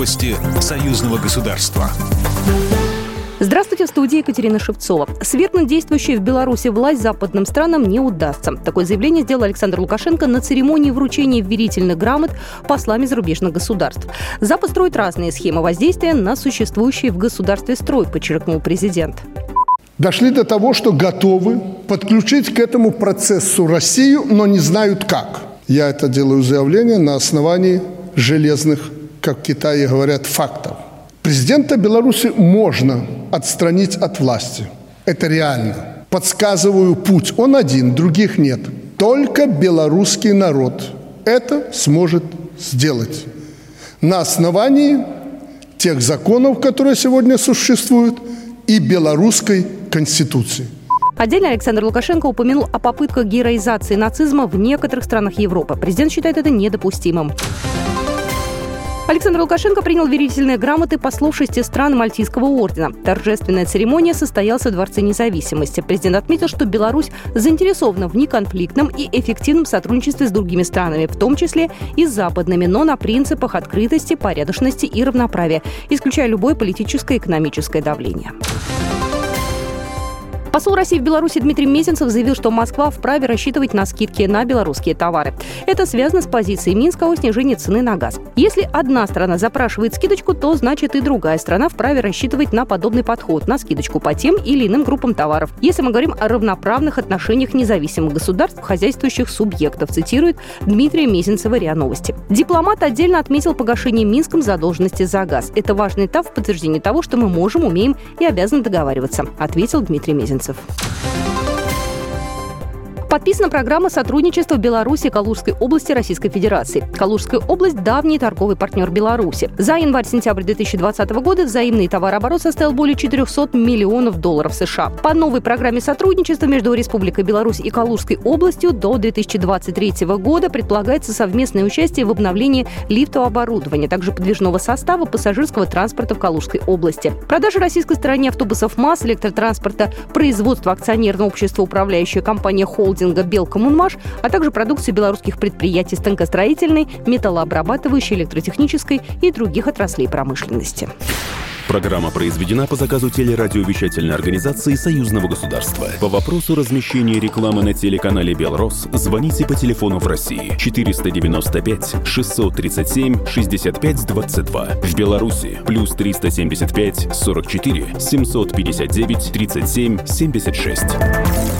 Новости союзного государства. Здравствуйте, в студии Екатерина Шевцова. Свергнуть действующую в Беларуси власть западным странам не удастся. Такое заявление сделал Александр Лукашенко на церемонии вручения верительных грамот послами зарубежных государств. Запад строит разные схемы воздействия на существующий в государстве строй, подчеркнул президент дошли до того, что готовы подключить к этому процессу Россию, но не знают как. Я это делаю заявление на основании железных, как в Китае говорят, фактов. Президента Беларуси можно отстранить от власти. Это реально. Подсказываю путь. Он один, других нет. Только белорусский народ это сможет сделать. На основании тех законов, которые сегодня существуют, и белорусской конституции. Отдельно Александр Лукашенко упомянул о попытках героизации нацизма в некоторых странах Европы. Президент считает это недопустимым. Александр Лукашенко принял верительные грамоты послов шести стран Мальтийского ордена. Торжественная церемония состоялась в Дворце независимости. Президент отметил, что Беларусь заинтересована в неконфликтном и эффективном сотрудничестве с другими странами, в том числе и с западными, но на принципах открытости, порядочности и равноправия, исключая любое политическое и экономическое давление. Посол России в Беларуси Дмитрий Мезенцев заявил, что Москва вправе рассчитывать на скидки на белорусские товары. Это связано с позицией Минска о снижении цены на газ. Если одна страна запрашивает скидочку, то значит и другая страна вправе рассчитывать на подобный подход, на скидочку по тем или иным группам товаров. Если мы говорим о равноправных отношениях независимых государств, хозяйствующих субъектов, цитирует Дмитрия Мезенцева РИА Новости. Дипломат отдельно отметил погашение Минском задолженности за газ. Это важный этап в подтверждении того, что мы можем, умеем и обязаны договариваться, ответил Дмитрий Мезенцев украинцев. Подписана программа сотрудничества Беларуси и Калужской области Российской Федерации. Калужская область – давний торговый партнер Беларуси. За январь-сентябрь 2020 года взаимный товарооборот составил более 400 миллионов долларов США. По новой программе сотрудничества между Республикой Беларусь и Калужской областью до 2023 года предполагается совместное участие в обновлении лифтового оборудования, также подвижного состава пассажирского транспорта в Калужской области. Продажи российской стороне автобусов МАЗ, электротранспорта, производство акционерного общества управляющая компания «Холдинг» холдинга «Белкоммунмаш», а также продукцию белорусских предприятий станкостроительной, металлообрабатывающей, электротехнической и других отраслей промышленности. Программа произведена по заказу телерадиовещательной организации Союзного государства. По вопросу размещения рекламы на телеканале «Белрос» звоните по телефону в России 495 637 65 22. В Беларуси плюс 375 44 759 37 76.